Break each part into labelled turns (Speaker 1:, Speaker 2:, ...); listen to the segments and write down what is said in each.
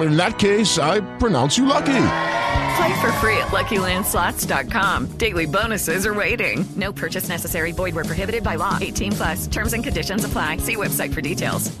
Speaker 1: In that case, I pronounce you lucky.
Speaker 2: Play for free at LuckyLandSlots.com. Daily bonuses are waiting. No purchase necessary. Void where prohibited by law. 18 plus. Terms and conditions apply. See website for details.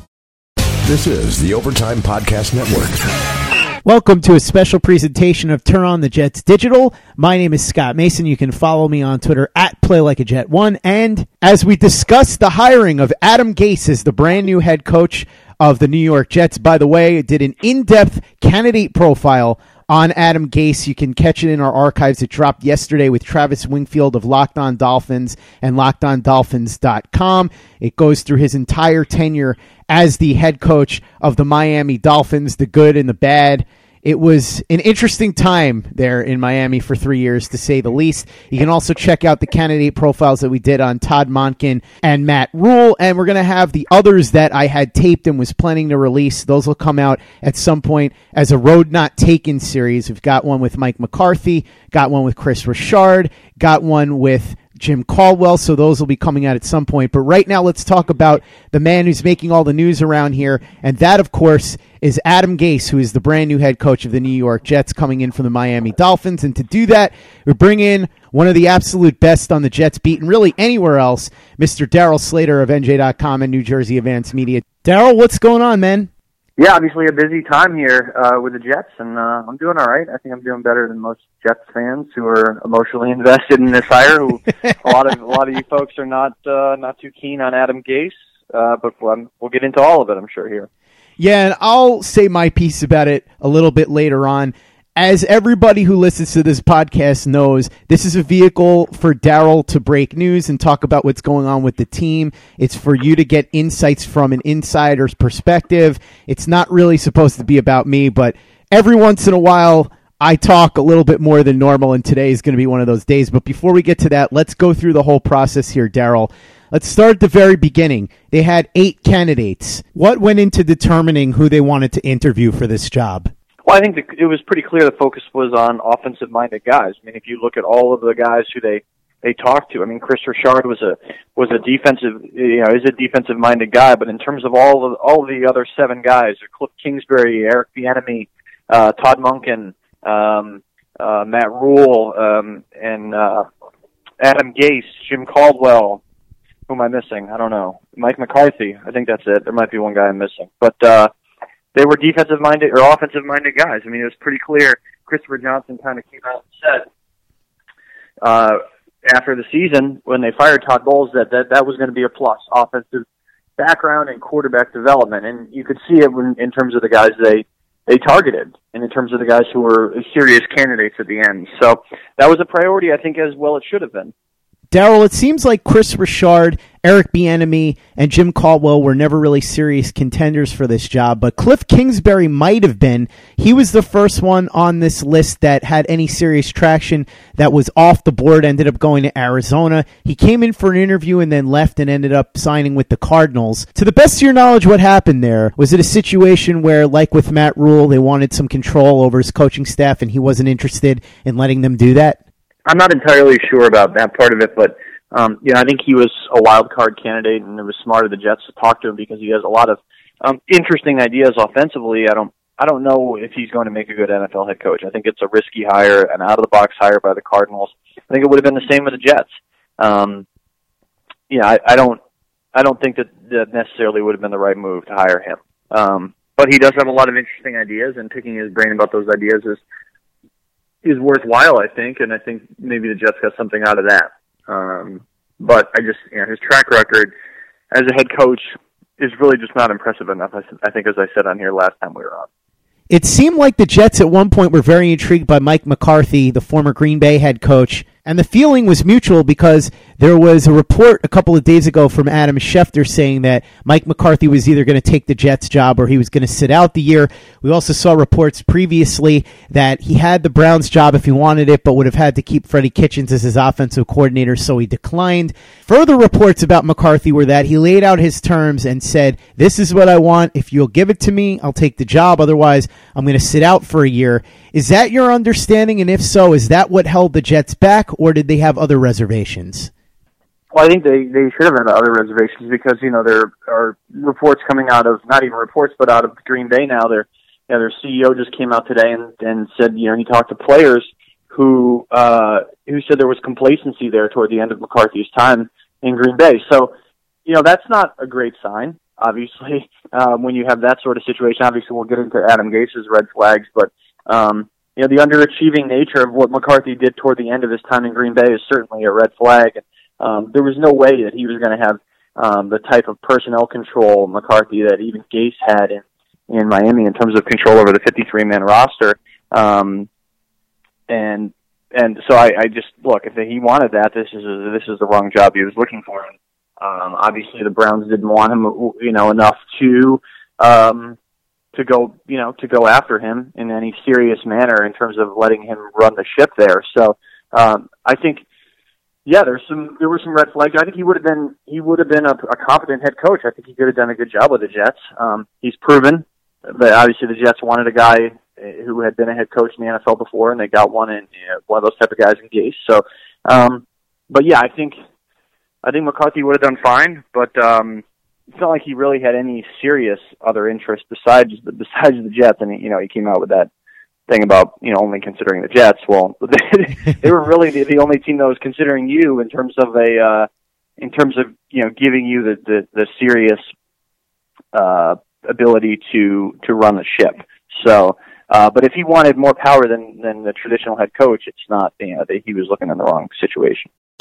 Speaker 3: This is the Overtime Podcast Network.
Speaker 4: Welcome to a special presentation of Turn on the Jets Digital. My name is Scott Mason. You can follow me on Twitter at PlayLikeAJet1. And as we discuss the hiring of Adam Gase as the brand new head coach of the New York Jets, by the way, did an in-depth candidate profile on Adam Gase. You can catch it in our archives. It dropped yesterday with Travis Wingfield of Locked On Dolphins and LockedOnDolphins.com. It goes through his entire tenure as the head coach of the Miami Dolphins, the good and the bad. It was an interesting time there in Miami for three years, to say the least. You can also check out the candidate profiles that we did on Todd Monken and Matt Rhule, and we're going to have the others that I had taped and was planning to release. Those will come out at some point as a Road Not Taken series. We've got one with Mike McCarthy, got one with Kris Richard, got one with Jim Caldwell, so those will be coming out at some point. But right now, let's talk about the man who's making all the news around here, and that, of course, is Adam Gase, who is the brand new head coach of the New York Jets, coming in from the Miami Dolphins. And to do that, we bring in one of the absolute best on the Jets beat, and really anywhere else, Mr. Darryl Slater of NJ.com and New Jersey Advance Media. Darryl, what's going on, man?
Speaker 5: Yeah, obviously a busy time here uh, with the Jets, and uh, I'm doing all right. I think I'm doing better than most Jets fans who are emotionally invested in this hire. Who a lot of a lot of you folks are not uh, not too keen on Adam Gase, uh, but um, we'll get into all of it, I'm sure here.
Speaker 4: Yeah, and I'll say my piece about it a little bit later on. As everybody who listens to this podcast knows, this is a vehicle for Darryl to break news and talk about what's going on with the team. It's for you to get insights from an insider's perspective. It's not really supposed to be about me, but every once in a while, I talk a little bit more than normal, and today is going to be one of those days. But before we get to that, let's go through the whole process here, Darryl. Let's start at the very beginning. They had eight candidates. What went into determining who they wanted to interview for this job?
Speaker 5: Well, I think the, it was pretty clear the focus was on offensive-minded guys. I mean, if you look at all of the guys who they they talked to, I mean, Kris Richard was a was a defensive, you know, is a defensive-minded guy. But in terms of all of all of the other seven guys, Cliff Kingsbury, Eric Bieniemy, uh, Todd Monken, um, uh, Matt Rhule, um, and uh, Adam Gase, Jim Caldwell. Who am I missing? I don't know. Mike McCarthy. I think that's it. There might be one guy I'm missing, but. uh they were defensive minded or offensive minded guys. I mean, it was pretty clear. Christopher Johnson kind of came out and said uh, after the season when they fired Todd Bowles that that, that was going to be a plus offensive background and quarterback development, and you could see it when, in terms of the guys they they targeted, and in terms of the guys who were serious candidates at the end. So that was a priority, I think, as well it should have been.
Speaker 4: Darryl, it seems like Kris Richard, Eric Bieniemy, and Jim Caldwell were never really serious contenders for this job, but Cliff Kingsbury might have been. He was the first one on this list that had any serious traction that was off the board, ended up going to Arizona. He came in for an interview and then left and ended up signing with the Cardinals. To the best of your knowledge, what happened there? Was it a situation where, like with Matt Rhule, they wanted some control over his coaching staff and he wasn't interested in letting them do that?
Speaker 5: I'm not entirely sure about that part of it, but Um, you know, I think he was a wild card candidate, and it was smart of the Jets to talk to him because he has a lot of um, interesting ideas offensively. I don't, I don't know if he's going to make a good NFL head coach. I think it's a risky hire, an out of the box hire by the Cardinals. I think it would have been the same with the Jets. Um, yeah, I, I don't, I don't think that that necessarily would have been the right move to hire him. Um, but he does have a lot of interesting ideas, and picking his brain about those ideas is is worthwhile, I think, and I think maybe the Jets got something out of that. Um, but I just, you know, his track record as a head coach is really just not impressive enough. I, I think, as I said on here last time we were on.
Speaker 4: It seemed like the Jets at one point were very intrigued by Mike McCarthy, the former Green Bay head coach, and the feeling was mutual because there was a report a couple of days ago from Adam Schefter saying that Mike McCarthy was either going to take the Jets job or he was going to sit out the year. We also saw reports previously that he had the Browns job if he wanted it, but would have had to keep Freddie Kitchens as his offensive coordinator, so he declined. Further reports about McCarthy were that he laid out his terms and said, This is what I want. If you'll give it to me, I'll take the job. Otherwise, I'm going to sit out for a year. Is that your understanding? And if so, is that what held the Jets back, or did they have other reservations?
Speaker 5: Well, I think they they should have had other reservations because you know there are reports coming out of not even reports, but out of Green Bay now. Their yeah, their CEO just came out today and and said you know he talked to players who uh who said there was complacency there toward the end of McCarthy's time in Green Bay. So you know that's not a great sign. Obviously, um, when you have that sort of situation, obviously we'll get into Adam Gase's red flags, but um, you know the underachieving nature of what McCarthy did toward the end of his time in Green Bay is certainly a red flag. Um, there was no way that he was going to have um, the type of personnel control McCarthy that even Gase had in in Miami in terms of control over the 53 man roster. Um, and and so I, I just look if he wanted that, this is a, this is the wrong job he was looking for. Um, obviously, the Browns didn't want him, you know, enough to um, to go, you know, to go after him in any serious manner in terms of letting him run the ship there. So um, I think yeah, there's some there were some red flags. I think he would have been he would have been a, a competent head coach. I think he could have done a good job with the Jets. Um, he's proven, but obviously the Jets wanted a guy who had been a head coach in the NFL before, and they got one in you know, one of those type of guys in Gase. So, um, but yeah, I think I think McCarthy would have done fine, but um, it's not like he really had any serious other interest besides the besides the Jets. And you know, he came out with that thing about you know only considering the Jets. Well, they, they were really the, the only team that was considering you in terms of a uh, in terms of you know giving you the the, the serious uh, ability to to run the ship. So, uh, but if he wanted more power than than the traditional head coach, it's not you know that he was looking in the wrong situation.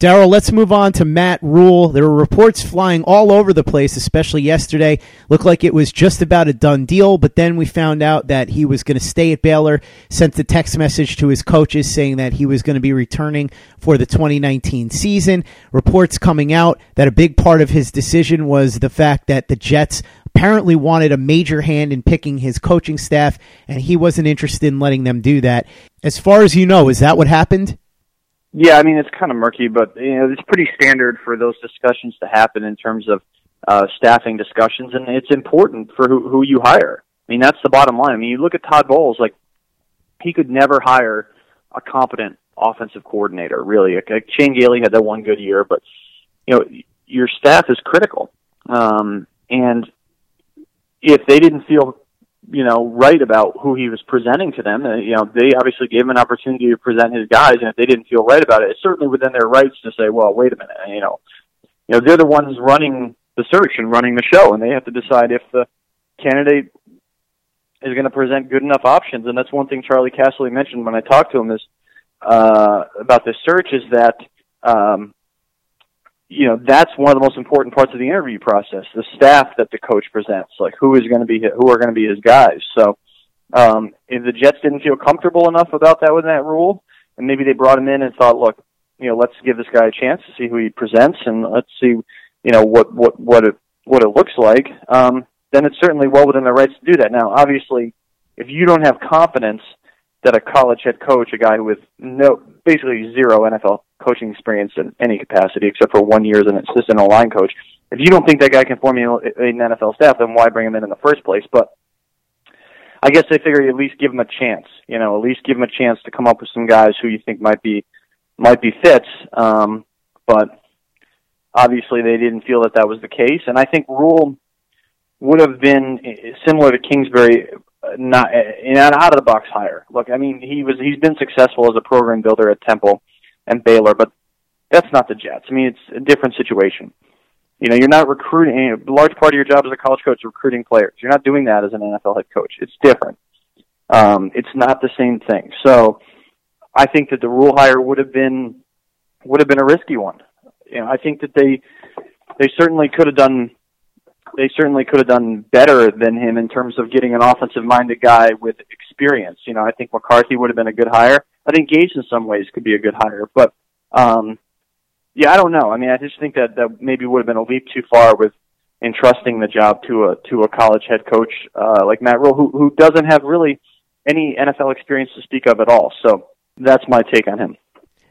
Speaker 4: Darryl, let's move on to Matt Rhule. There were reports flying all over the place, especially yesterday. Looked like it was just about a done deal, but then we found out that he was going to stay at Baylor. Sent the text message to his coaches saying that he was going to be returning for the 2019 season. Reports coming out that a big part of his decision was the fact that the Jets apparently wanted a major hand in picking his coaching staff, and he wasn't interested in letting them do that. As far as you know, is that what happened?
Speaker 5: Yeah, I mean it's kind of murky, but you know it's pretty standard for those discussions to happen in terms of uh, staffing discussions, and it's important for who, who you hire. I mean that's the bottom line. I mean you look at Todd Bowles, like he could never hire a competent offensive coordinator. Really, like Chan Gailey had that one good year, but you know your staff is critical, um, and if they didn't feel you know, right about who he was presenting to them. Uh, you know, they obviously gave him an opportunity to present his guys, and if they didn't feel right about it, it's certainly within their rights to say, "Well, wait a minute," you know, you know, they're the ones running the search and running the show, and they have to decide if the candidate is going to present good enough options. And that's one thing Charley Casserly mentioned when I talked to him is uh, about this search is that um, you know that's one of the most important parts of the interview process the staff that the coach presents like who is going to be who are going to be his guys so um if the jets didn't feel comfortable enough about that with that Rhule and maybe they brought him in and thought, look, you know, let's give this guy a chance to see who he presents, and let's see, you know, what what what it what it looks like. Um, then it's certainly well within their rights to do that. Now, obviously, if you don't have confidence that a college head coach, a guy with no basically zero NFL coaching experience in any capacity except for one year as an assistant line coach, if you don't think that guy can form an NFL staff, then why bring him in in the first place? But I guess they figure you at least give him a chance. You know, at least give him a chance to come up with some guys who you think might be might be fits. Um, but obviously, they didn't feel that that was the case, and I think Rhule would have been similar to Kingsbury, not an out of the box hire. Look, I mean, he was he's been successful as a program builder at Temple and Baylor, but that's not the Jets. I mean, it's a different situation. You know, you're not recruiting. A large part of your job as a college coach is recruiting players. You're not doing that as an NFL head coach. It's different. Um, it's not the same thing. So, I think that the Rhule hire would have been would have been a risky one. You know, I think that they they certainly could have done they certainly could have done better than him in terms of getting an offensive minded guy with experience. You know, I think McCarthy would have been a good hire. Think Gase in some ways could be a good hire, but um, yeah, I don't know. I mean, I just think that that maybe would have been a leap too far with entrusting the job to a to a college head coach uh, like Matt Rhule, who who doesn't have really any NFL experience to speak of at all. So that's my take on him.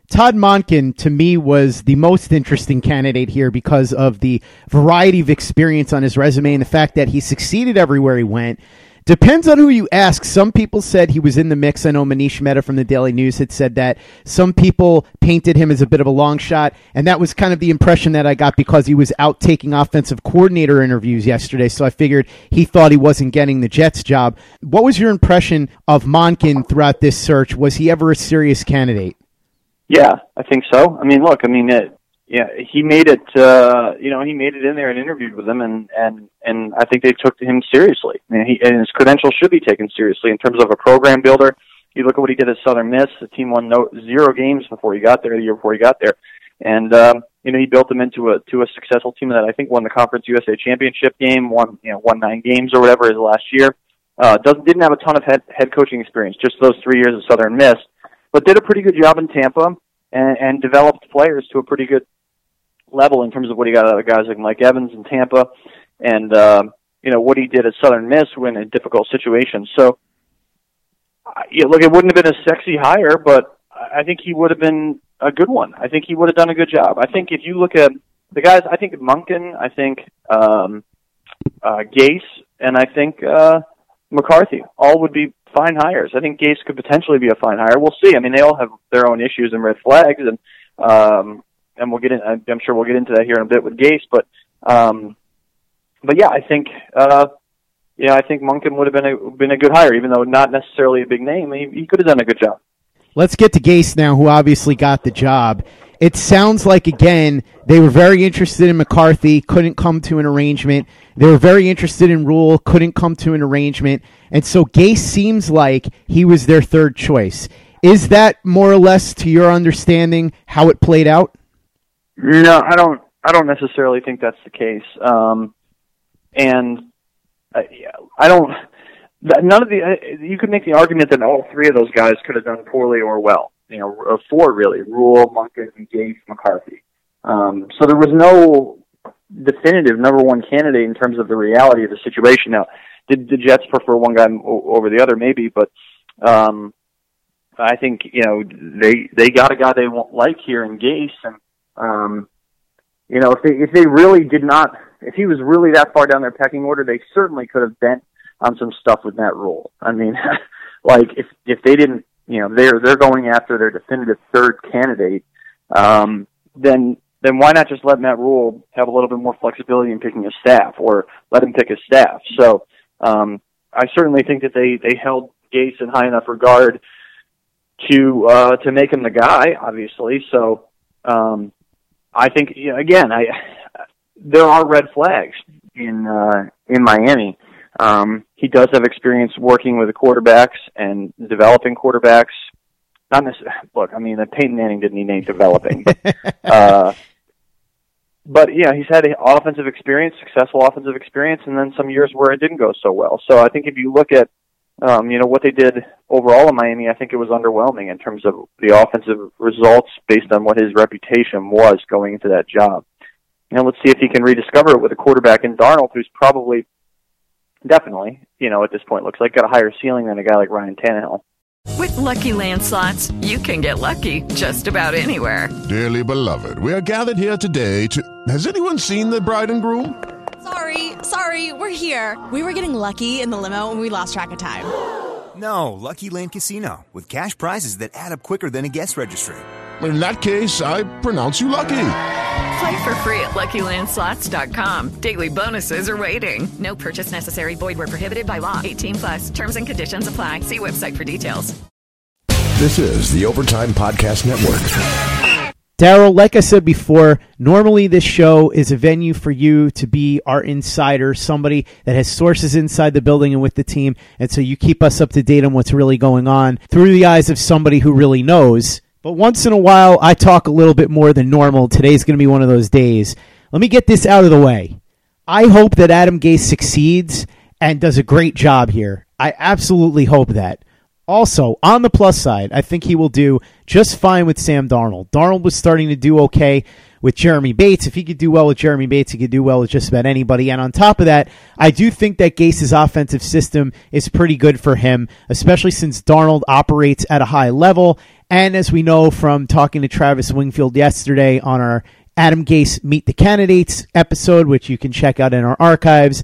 Speaker 4: Todd Monken, to me, was the most interesting candidate here because of the variety of experience on his resume and the fact that he succeeded everywhere he went. Depends on who you ask. Some people said he was in the mix. I know Manish Mehta from the Daily News had said that. Some people painted him as a bit of a long shot, and that was kind of the impression that I got because he was out taking offensive coordinator interviews yesterday. So I figured he thought he wasn't getting the Jets job. What was your impression of Monken throughout this search? Was he ever a serious candidate?
Speaker 5: Yeah, I think so. I mean, look, I mean, it, yeah, he made it. uh You know, he made it in there and interviewed with them, and and and I think they took him seriously. Mean, he, and his credentials should be taken seriously in terms of a program builder. You look at what he did at Southern Miss. The team won no zero games before he got there. The year before he got there, and um, you know he built them into a to a successful team that I think won the Conference USA championship game, won you know won nine games or whatever his last year. Uh, doesn't didn't have a ton of head head coaching experience, just those three years at Southern Miss, but did a pretty good job in Tampa and, and developed players to a pretty good level in terms of what he got out of guys like Mike Evans in Tampa, and uh, you know what he did at Southern Miss when in difficult situations. So, yeah, look, it wouldn't have been a sexy hire, but I think he would have been a good one. I think he would have done a good job. I think if you look at the guys, I think Monken, I think um, uh, Gase, and I think uh, McCarthy, all would be fine hires. I think Gase could potentially be a fine hire. We'll see. I mean, they all have their own issues and red flags, and um, and we'll get in. I'm sure we'll get into that here in a bit with Gase, but um, but yeah, I think uh, yeah, I think Monken would have been a been a good hire, even though not necessarily a big name. He, he could have done a good job.
Speaker 4: Let's get to Gase now, who obviously got the job. It sounds like again they were very interested in McCarthy, couldn't come to an arrangement. They were very interested in Rhule, couldn't come to an arrangement, and so Gase seems like he was their third choice. Is that more or less, to your understanding, how it played out?
Speaker 5: No, I don't. I don't necessarily think that's the case. Um, and uh, I don't. None of the. Uh, you could make the argument that all three of those guys could have done poorly or well. You know, four really, Rhule, and Gase, McCarthy. Um, so there was no definitive number one candidate in terms of the reality of the situation. Now, did the Jets prefer one guy over the other? Maybe, but um, I think you know they they got a guy they won't like here in Gase, and um, you know if they if they really did not if he was really that far down their pecking order, they certainly could have bent on some stuff with that Rhule. I mean, like if if they didn't, you know, they're they're going after their definitive third candidate, um, then then why not just let Matt Rhule have a little bit more flexibility in picking his staff, or let him pick his staff? So um, I certainly think that they they held Gase in high enough regard to uh, to make him the guy, obviously. So um, I think you know, again, I there are red flags in uh, in Miami. Um, he does have experience working with the quarterbacks and developing quarterbacks. Not necessarily. Look, I mean, Peyton Manning didn't need any developing. uh, but yeah, he's had offensive experience, successful offensive experience, and then some years where it didn't go so well. So I think if you look at Um, you know what they did overall in Miami. I think it was underwhelming in terms of the offensive results based on what his reputation was going into that job. You know, let's see if he can rediscover it with a quarterback in Darnold, who's probably, definitely, you know, at this point looks like got a higher ceiling than a guy like Ryan Tannehill.
Speaker 2: With Lucky Land slots, you can get lucky just about anywhere.
Speaker 1: Dearly beloved, we are gathered here today to. Has anyone seen the bride and groom?
Speaker 6: Sorry, sorry, we're here. We were getting lucky in the limo and we lost track of time.
Speaker 7: No, Lucky Land Casino, with cash prizes that add up quicker than a guest registry.
Speaker 1: In that case, I pronounce you lucky.
Speaker 2: Play for free at LuckyLandSlots.com. Daily bonuses are waiting. No purchase necessary. Void where prohibited by law. 18 plus. Terms and conditions apply. See website for details.
Speaker 3: This is the Overtime Podcast Network.
Speaker 4: Darryl, like I said before, normally this show is a venue for you to be our insider, somebody that has sources inside the building and with the team, and so you keep us up to date on what's really going on through the eyes of somebody who really knows. But once in a while, I talk a little bit more than normal. Today's going to be one of those days. Let me get this out of the way. I hope that Adam Gase succeeds and does a great job here. I absolutely hope that. Also, on the plus side, I think he will do just fine with Sam Darnold. Darnold was starting to do okay with Jeremy Bates. If he could do well with Jeremy Bates, he could do well with just about anybody. And on top of that, I do think that Gase's offensive system is pretty good for him, especially since Darnold operates at a high level. And as we know from talking to Travis Wingfield yesterday on our Adam Gase Meet the Candidates episode, which you can check out in our archives,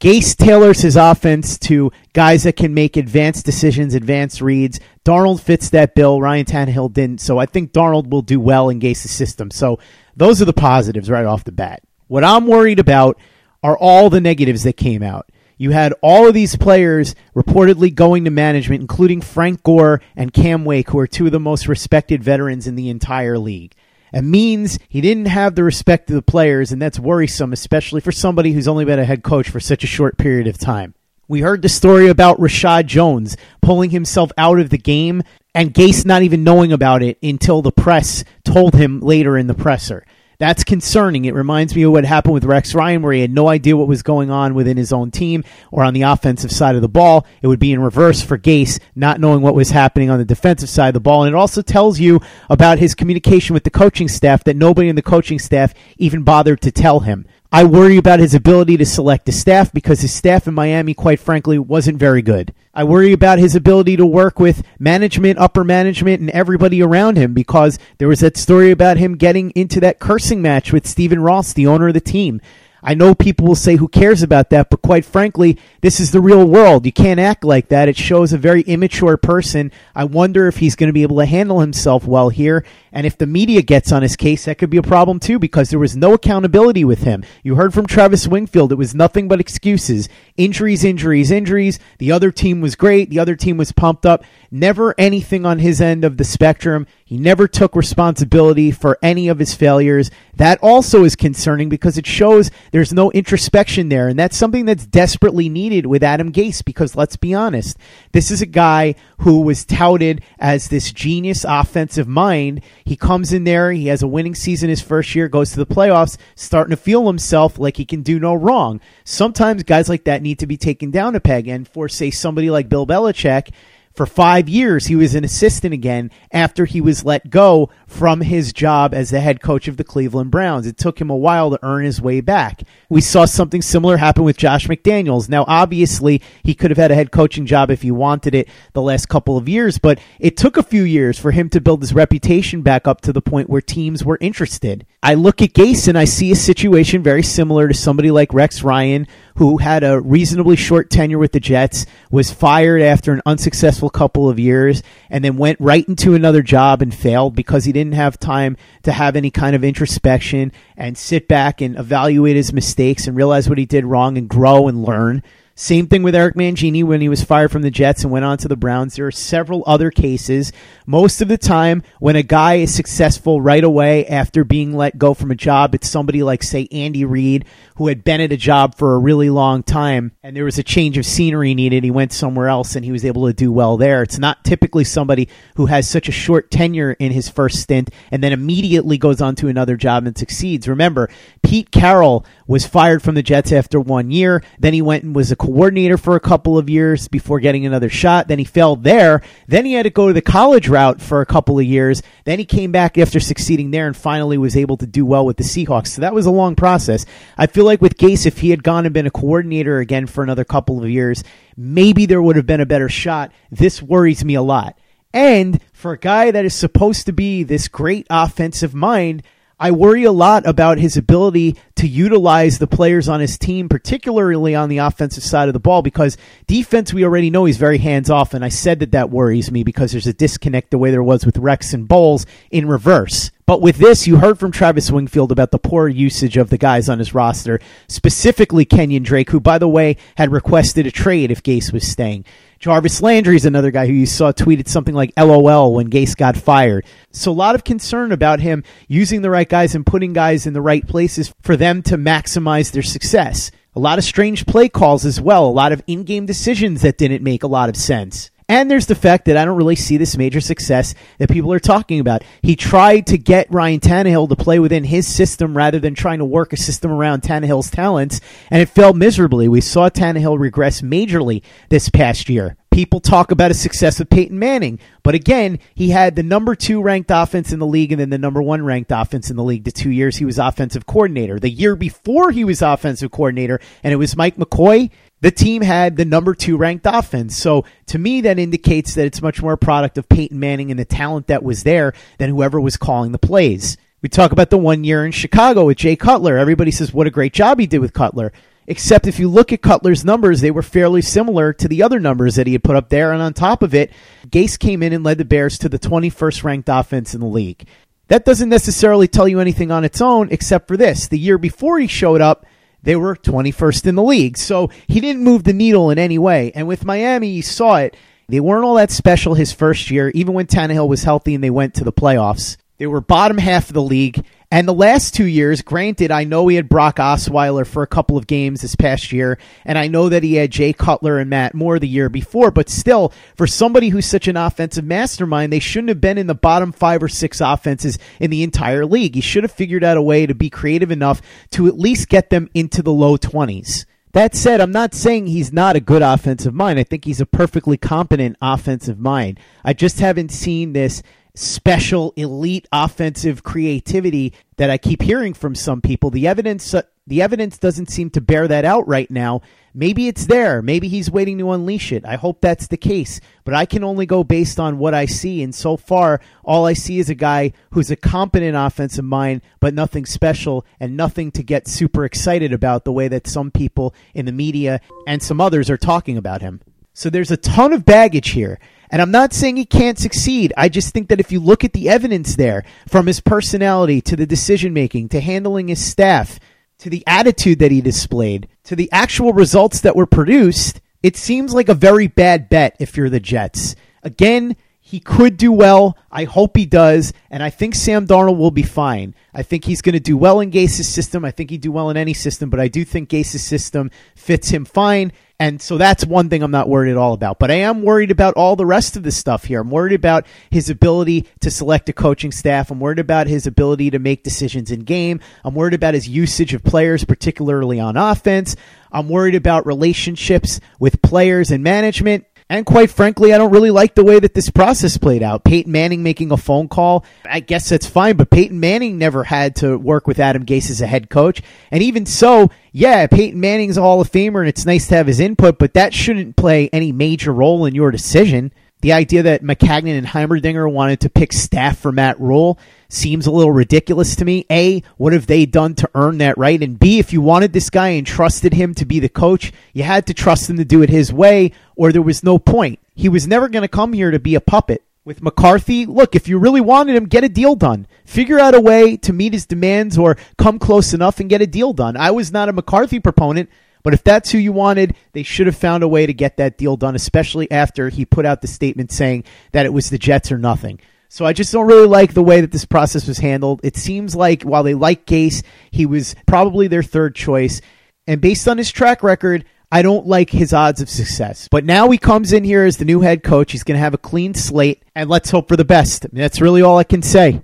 Speaker 4: Gase tailors his offense to guys that can make advanced decisions, advanced reads. Darnold fits that bill. Ryan Tannehill didn't. So I think Darnold will do well in Gase's system. So those are the positives right off the bat. What I'm worried about are all the negatives that came out. You had all of these players reportedly going to management, including Frank Gore and Cam Wake, who are two of the most respected veterans in the entire league. It means he didn't have the respect of the players, and that's worrisome, especially for somebody who's only been a head coach for such a short period of time. We heard the story about Reshad Jones pulling himself out of the game and Gase not even knowing about it until the press told him later in the presser. That's concerning. It reminds me of what happened with Rex Ryan, where he had no idea what was going on within his own team or on the offensive side of the ball. It would be in reverse for Gase, not knowing what was happening on the defensive side of the ball. And it also tells you about his communication with the coaching staff that nobody in the coaching staff even bothered to tell him. I worry about his ability to select a staff because his staff in Miami, quite frankly, wasn't very good. I worry about his ability to work with management, upper management, and everybody around him because there was that story about him getting into that cursing match with Stephen Ross, the owner of the team. I know people will say, who cares about that? But quite frankly, this is the real world. You can't act like that. It shows a very immature person. I wonder if he's going to be able to handle himself well here. And if the media gets on his case, that could be a problem too, because there was no accountability with him. You heard from Travis Wingfield. It was nothing but excuses. Injuries, injuries, injuries. The other team was great. The other team was pumped up. Never anything on his end of the spectrum. He never took responsibility for any of his failures. That also is concerning because it shows there's no introspection there. And that's something that's desperately needed with Adam Gase because let's be honest, this is a guy who was touted as this genius offensive mind. He comes in there, he has a winning season his first year, goes to the playoffs, starting to feel himself like he can do no wrong. Sometimes guys like that need to be taken down a peg. And for, say, somebody like Bill Belichick, for five years, he was an assistant again after he was let go from his job as the head coach of the Cleveland Browns. It took him a while to earn his way back. We saw something similar happen with Josh McDaniels. Now, obviously, he could have had a head coaching job if he wanted it the last couple of years, but it took a few years for him to build his reputation back up to the point where teams were interested. I look at Gase and I see a situation very similar to somebody like Rex Ryan, who had a reasonably short tenure with the Jets, was fired after an unsuccessful couple of years, and then went right into another job and failed because he didn't have time to have any kind of introspection and sit back and evaluate his mistakes and realize what he did wrong and grow and learn. Same thing with Eric Mangini when he was fired from the Jets and went on to the Browns. There are several other cases. Most of the time, when a guy is successful right away after being let go from a job, it's somebody like, say, Andy Reid, who had been at a job for a really long time and there was a change of scenery needed. He went somewhere else and he was able to do well there. It's not typically somebody who has such a short tenure in his first stint and then immediately goes on to another job and succeeds. Remember, Pete Carroll was fired from the Jets after one year. Then he went and was a coordinator for a couple of years before getting another shot. Then he failed there. Then he had to go to the college route for a couple of years. Then he came back after succeeding there and finally was able to do well with the Seahawks. So that was a long process. I feel like with Gase, if he had gone and been a coordinator again for another couple of years, maybe there would have been a better shot. This worries me a lot. And for a guy that is supposed to be this great offensive mind, I worry a lot about his ability to utilize the players on his team, particularly on the offensive side of the ball, because defense, we already know he's very hands off. And I said that that worries me because there's a disconnect the way there was with Rex and Bowles in reverse. But with this, you heard from Travis Wingfield about the poor usage of the guys on his roster, specifically Kenyan Drake, who, by the way, had requested a trade if Gase was staying. Jarvis Landry is another guy who you saw tweeted something like LOL when Gase got fired. So a lot of concern about him using the right guys and putting guys in the right places for them to maximize their success. A lot of strange play calls as well, a lot of in game decisions that didn't make a lot of sense. And there's the fact that I don't really see this major success that people are talking about. He tried to get Ryan Tannehill to play within his system rather than trying to work a system around Tannehill's talents, and it failed miserably. We saw Tannehill regress majorly this past year. People talk about his success with Peyton Manning, but again, he had the number two ranked offense in the league and then the number one ranked offense in the league the two years he was offensive coordinator. The year before he was offensive coordinator, and it was Mike McCoy, the team had the number two ranked offense. So to me, that indicates that it's much more a product of Peyton Manning and the talent that was there than whoever was calling the plays. We talk about the one year in Chicago with Jay Cutler. Everybody says what a great job he did with Cutler. Except if you look at Cutler's numbers, they were fairly similar to the other numbers that he had put up there. And on top of it, Gase came in and led the Bears to the 21st ranked offense in the league. That doesn't necessarily tell you anything on its own, except for this. The year before he showed up, they were 21st in the league. So he didn't move the needle in any way. And with Miami, you saw it. They weren't all that special his first year, even when Tannehill was healthy and they went to the playoffs. They were bottom half of the league. And the last two years, granted, I know he had Brock Osweiler for a couple of games this past year, and I know that he had Jay Cutler and Matt Moore the year before, but still, for somebody who's such an offensive mastermind, they shouldn't have been in the bottom five or six offenses in the entire league. He should have figured out a way to be creative enough to at least get them into the low 20s. That said, I'm not saying he's not a good offensive mind. I think he's a perfectly competent offensive mind. I just haven't seen this special elite offensive creativity that I keep hearing from some people. The evidence uh, the evidence doesn't seem to bear that out right now. Maybe it's there. Maybe he's waiting to unleash it. I hope that's the case. But I can only go based on what I see. And so far, all I see is a guy who's a competent offensive mind, but nothing special and nothing to get super excited about the way that some people in the media and some others are talking about him. So there's a ton of baggage here. And I'm not saying he can't succeed. I just think that if you look at the evidence there, from his personality to the decision making to handling his staff to the attitude that he displayed to the actual results that were produced, it seems like a very bad bet if you're the Jets. Again, he could do well. I hope he does. And I think Sam Darnold will be fine. I think he's going to do well in Gase's system. I think he'd do well in any system, but I do think Gase's system fits him fine. And so that's one thing I'm not worried at all about. But I am worried about all the rest of the stuff here. I'm worried about his ability to select a coaching staff. I'm worried about his ability to make decisions in game. I'm worried about his usage of players, particularly on offense. I'm worried about relationships with players and management. And quite frankly, I don't really like the way that this process played out. Peyton Manning making a phone call, I guess that's fine, but Peyton Manning never had to work with Adam Gase as a head coach. And even so, yeah, Peyton Manning's a Hall of Famer and it's nice to have his input, but that shouldn't play any major role in your decision. The idea that Maccagnan and Heimerdinger wanted to pick staff for Matt Rhule seems a little ridiculous to me. A, what have they done to earn that right? And B, if you wanted this guy and trusted him to be the coach, you had to trust him to do it his way, or there was no point. He was never going to come here to be a puppet. With McCarthy, look, if you really wanted him, get a deal done. Figure out a way to meet his demands or come close enough and get a deal done. I was not a McCarthy proponent. But if that's who you wanted, they should have found a way to get that deal done, especially after he put out the statement saying that it was the Jets or nothing. So I just don't really like the way that this process was handled. It seems like while they like Gase, he was probably their third choice. And based on his track record, I don't like his odds of success. But now he comes in here as the new head coach. He's going to have a clean slate, and let's hope for the best. I mean, that's really all I can say.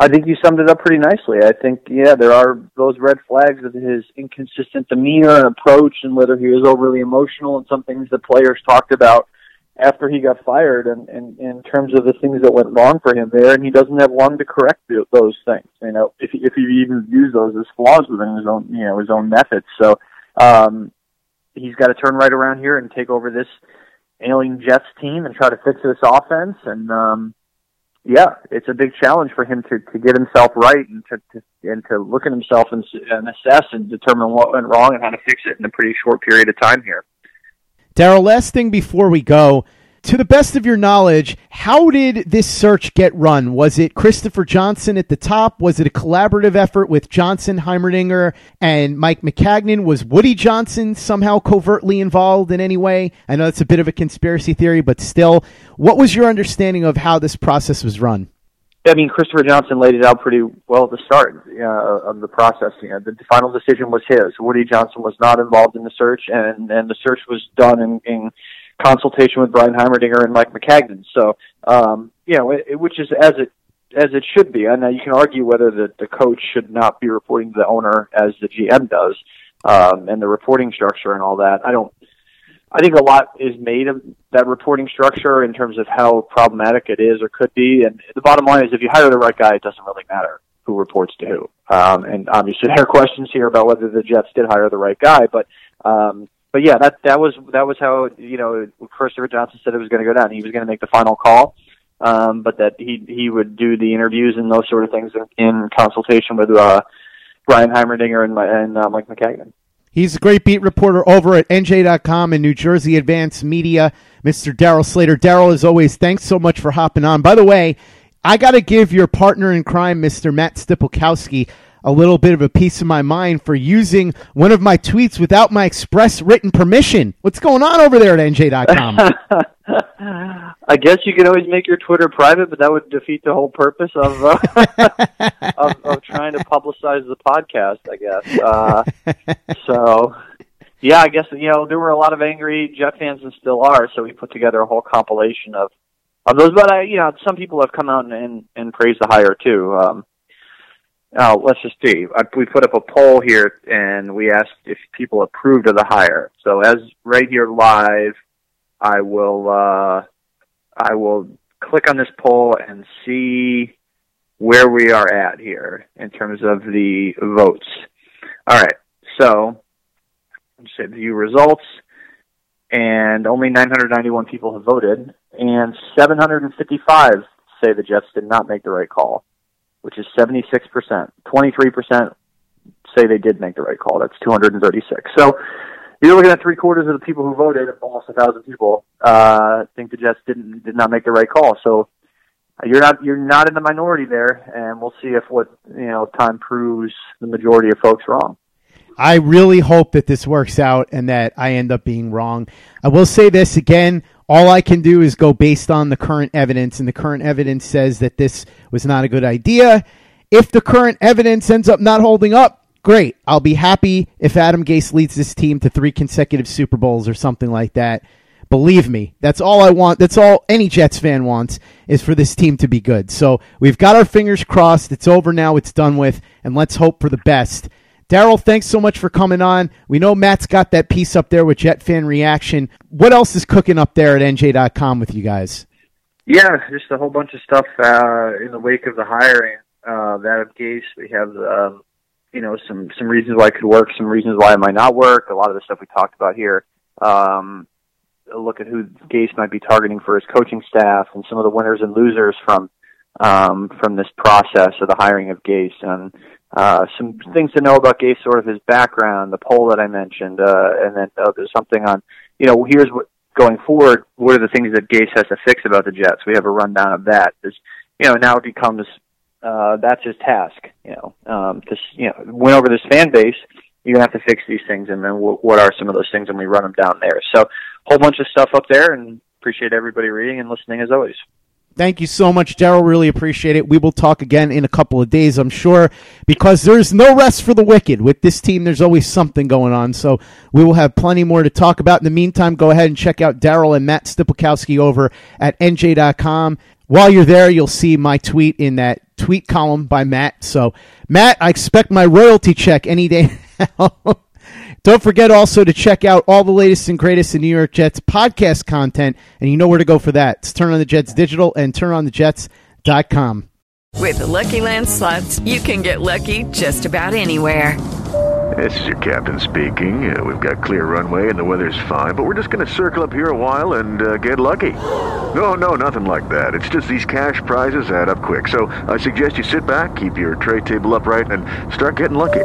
Speaker 5: I think you summed it up pretty nicely. I think, yeah, there are those red flags of his inconsistent demeanor and approach and whether he was overly emotional and some things the players talked about after he got fired and, and in terms of the things that went wrong for him there and he doesn't have long to correct those things. You know, if if he even views those as flaws within his own, you know, his own methods. So, um, he's got to turn right around here and take over this ailing Jets team and try to fix this offense and, um, yeah, it's a big challenge for him to, to get himself right and to, to and to look at himself and, and assess and determine what went wrong and how to fix it in a pretty short period of time here.
Speaker 4: Darryl, last thing before we go. To the best of your knowledge, how did this search get run? Was it Christopher Johnson at the top? Was it a collaborative effort with Johnson, Heimerdinger, and Mike Maccagnan? Was Woody Johnson somehow covertly involved in any way? I know that's a bit of a conspiracy theory, but still, what was your understanding of how this process was run?
Speaker 5: I mean, Christopher Johnson laid it out pretty well at the start uh, of the process. You know, the final decision was his. Woody Johnson was not involved in the search, and and the search was done in, in consultation with Brian Heimerdinger and Mike Maccagnan. So, um, you know, it, it, which is as it as it should be. And now you can argue whether the the coach should not be reporting to the owner as the GM does, um, and the reporting structure and all that. I don't. I think a lot is made of that reporting structure in terms of how problematic it is or could be. And the bottom line is, if you hire the right guy, it doesn't really matter who reports to who. Um, and obviously, there are questions here about whether the Jets did hire the right guy, but um, but yeah, that that was that was how you know Christopher Johnson said it was going to go down. He was going to make the final call, um, but that he he would do the interviews and those sort of things in, in consultation with uh, Brian Heimerdinger and, and uh, Mike Maccagnan.
Speaker 4: He's a great beat reporter over at NJ.com and New Jersey Advance Media, Mr. Darryl Slater. Darryl, as always, thanks so much for hopping on. By the way, I got to give your partner in crime, Mr. Matt Stypulkoski, a little bit of a piece of my mind for using one of my tweets without my express written permission. What's going on over there at NJ.com?
Speaker 5: I guess you can always make your Twitter private, but that would defeat the whole purpose of uh, of, of trying to publicize the podcast. I guess. Uh, so, yeah, I guess you know there were a lot of angry Jet fans and still are. So we put together a whole compilation of of those. But I, you know, some people have come out and and, and praised the hire too. Um, Oh, let's just see. We put up a poll here, and we asked if people approved of the hire. So, as right here live, I will uh, I will click on this poll and see where we are at here in terms of the votes. All right, so say view results, and only 991 people have voted, and 755 say the Jets did not make the right call which is 76%. 23% say they did make the right call. That's 236. So you're looking at three quarters of the people who voted, almost a thousand people, uh, think the Jets didn't did not make the right call. So you're not you're not in the minority there, and we'll see if what you know time proves the majority of folks wrong.
Speaker 4: I really hope that this works out and that I end up being wrong. I will say this again all I can do is go based on the current evidence, and the current evidence says that this was not a good idea. If the current evidence ends up not holding up, great. I'll be happy if Adam Gase leads this team to three consecutive Super Bowls or something like that. Believe me, that's all I want. That's all any Jets fan wants is for this team to be good. So we've got our fingers crossed. It's over now. It's done with, and let's hope for the best. Darryl, thanks so much for coming on. We know Matt's got that piece up there with Jet Fan Reaction. What else is cooking up there at NJ.com with you guys?
Speaker 5: Yeah, just a whole bunch of stuff uh, in the wake of the hiring. Uh, that of Gase, we have um, you know some some reasons why it could work, some reasons why it might not work. A lot of the stuff we talked about here. Um, a look at who Gase might be targeting for his coaching staff, and some of the winners and losers from um, from this process of the hiring of Gase, and uh, some things to know about Gase, sort of his background, the poll that I mentioned, uh, and then uh, there's something on, you know, here's what going forward. What are the things that Gase has to fix about the Jets? We have a rundown of that. There's, you know, now it becomes uh, that's his task. You know, um, to you know, win over this fan base. Gonna have to fix these things, and then what are some of those things? And we run them down there. So, whole bunch of stuff up there, and appreciate everybody reading and listening as always.
Speaker 4: Thank you so much, Darryl. Really appreciate it. We will talk again in a couple of days, I'm sure, because there's no rest for the wicked. With this team, there's always something going on. So we will have plenty more to talk about. In the meantime, go ahead and check out Darryl and Matt Stypulkoski over at NJ.com. While you're there, you'll see my tweet in that tweet column by Matt. So, Matt, I expect my royalty check any day now. Don't forget also to check out all the latest and greatest in New York Jets podcast content, and you know where to go for that. It's Turn on the Jets Digital and TurnOnTheJets.com.
Speaker 2: With the Jets.com. With Lucky Land slots, you can get lucky just about anywhere.
Speaker 8: This is your captain speaking. Uh, we've got clear runway and the weather's fine, but we're just going to circle up here a while and uh, get lucky. No, no, nothing like that. It's just these cash prizes add up quick. So I suggest you sit back, keep your tray table upright, and start getting lucky.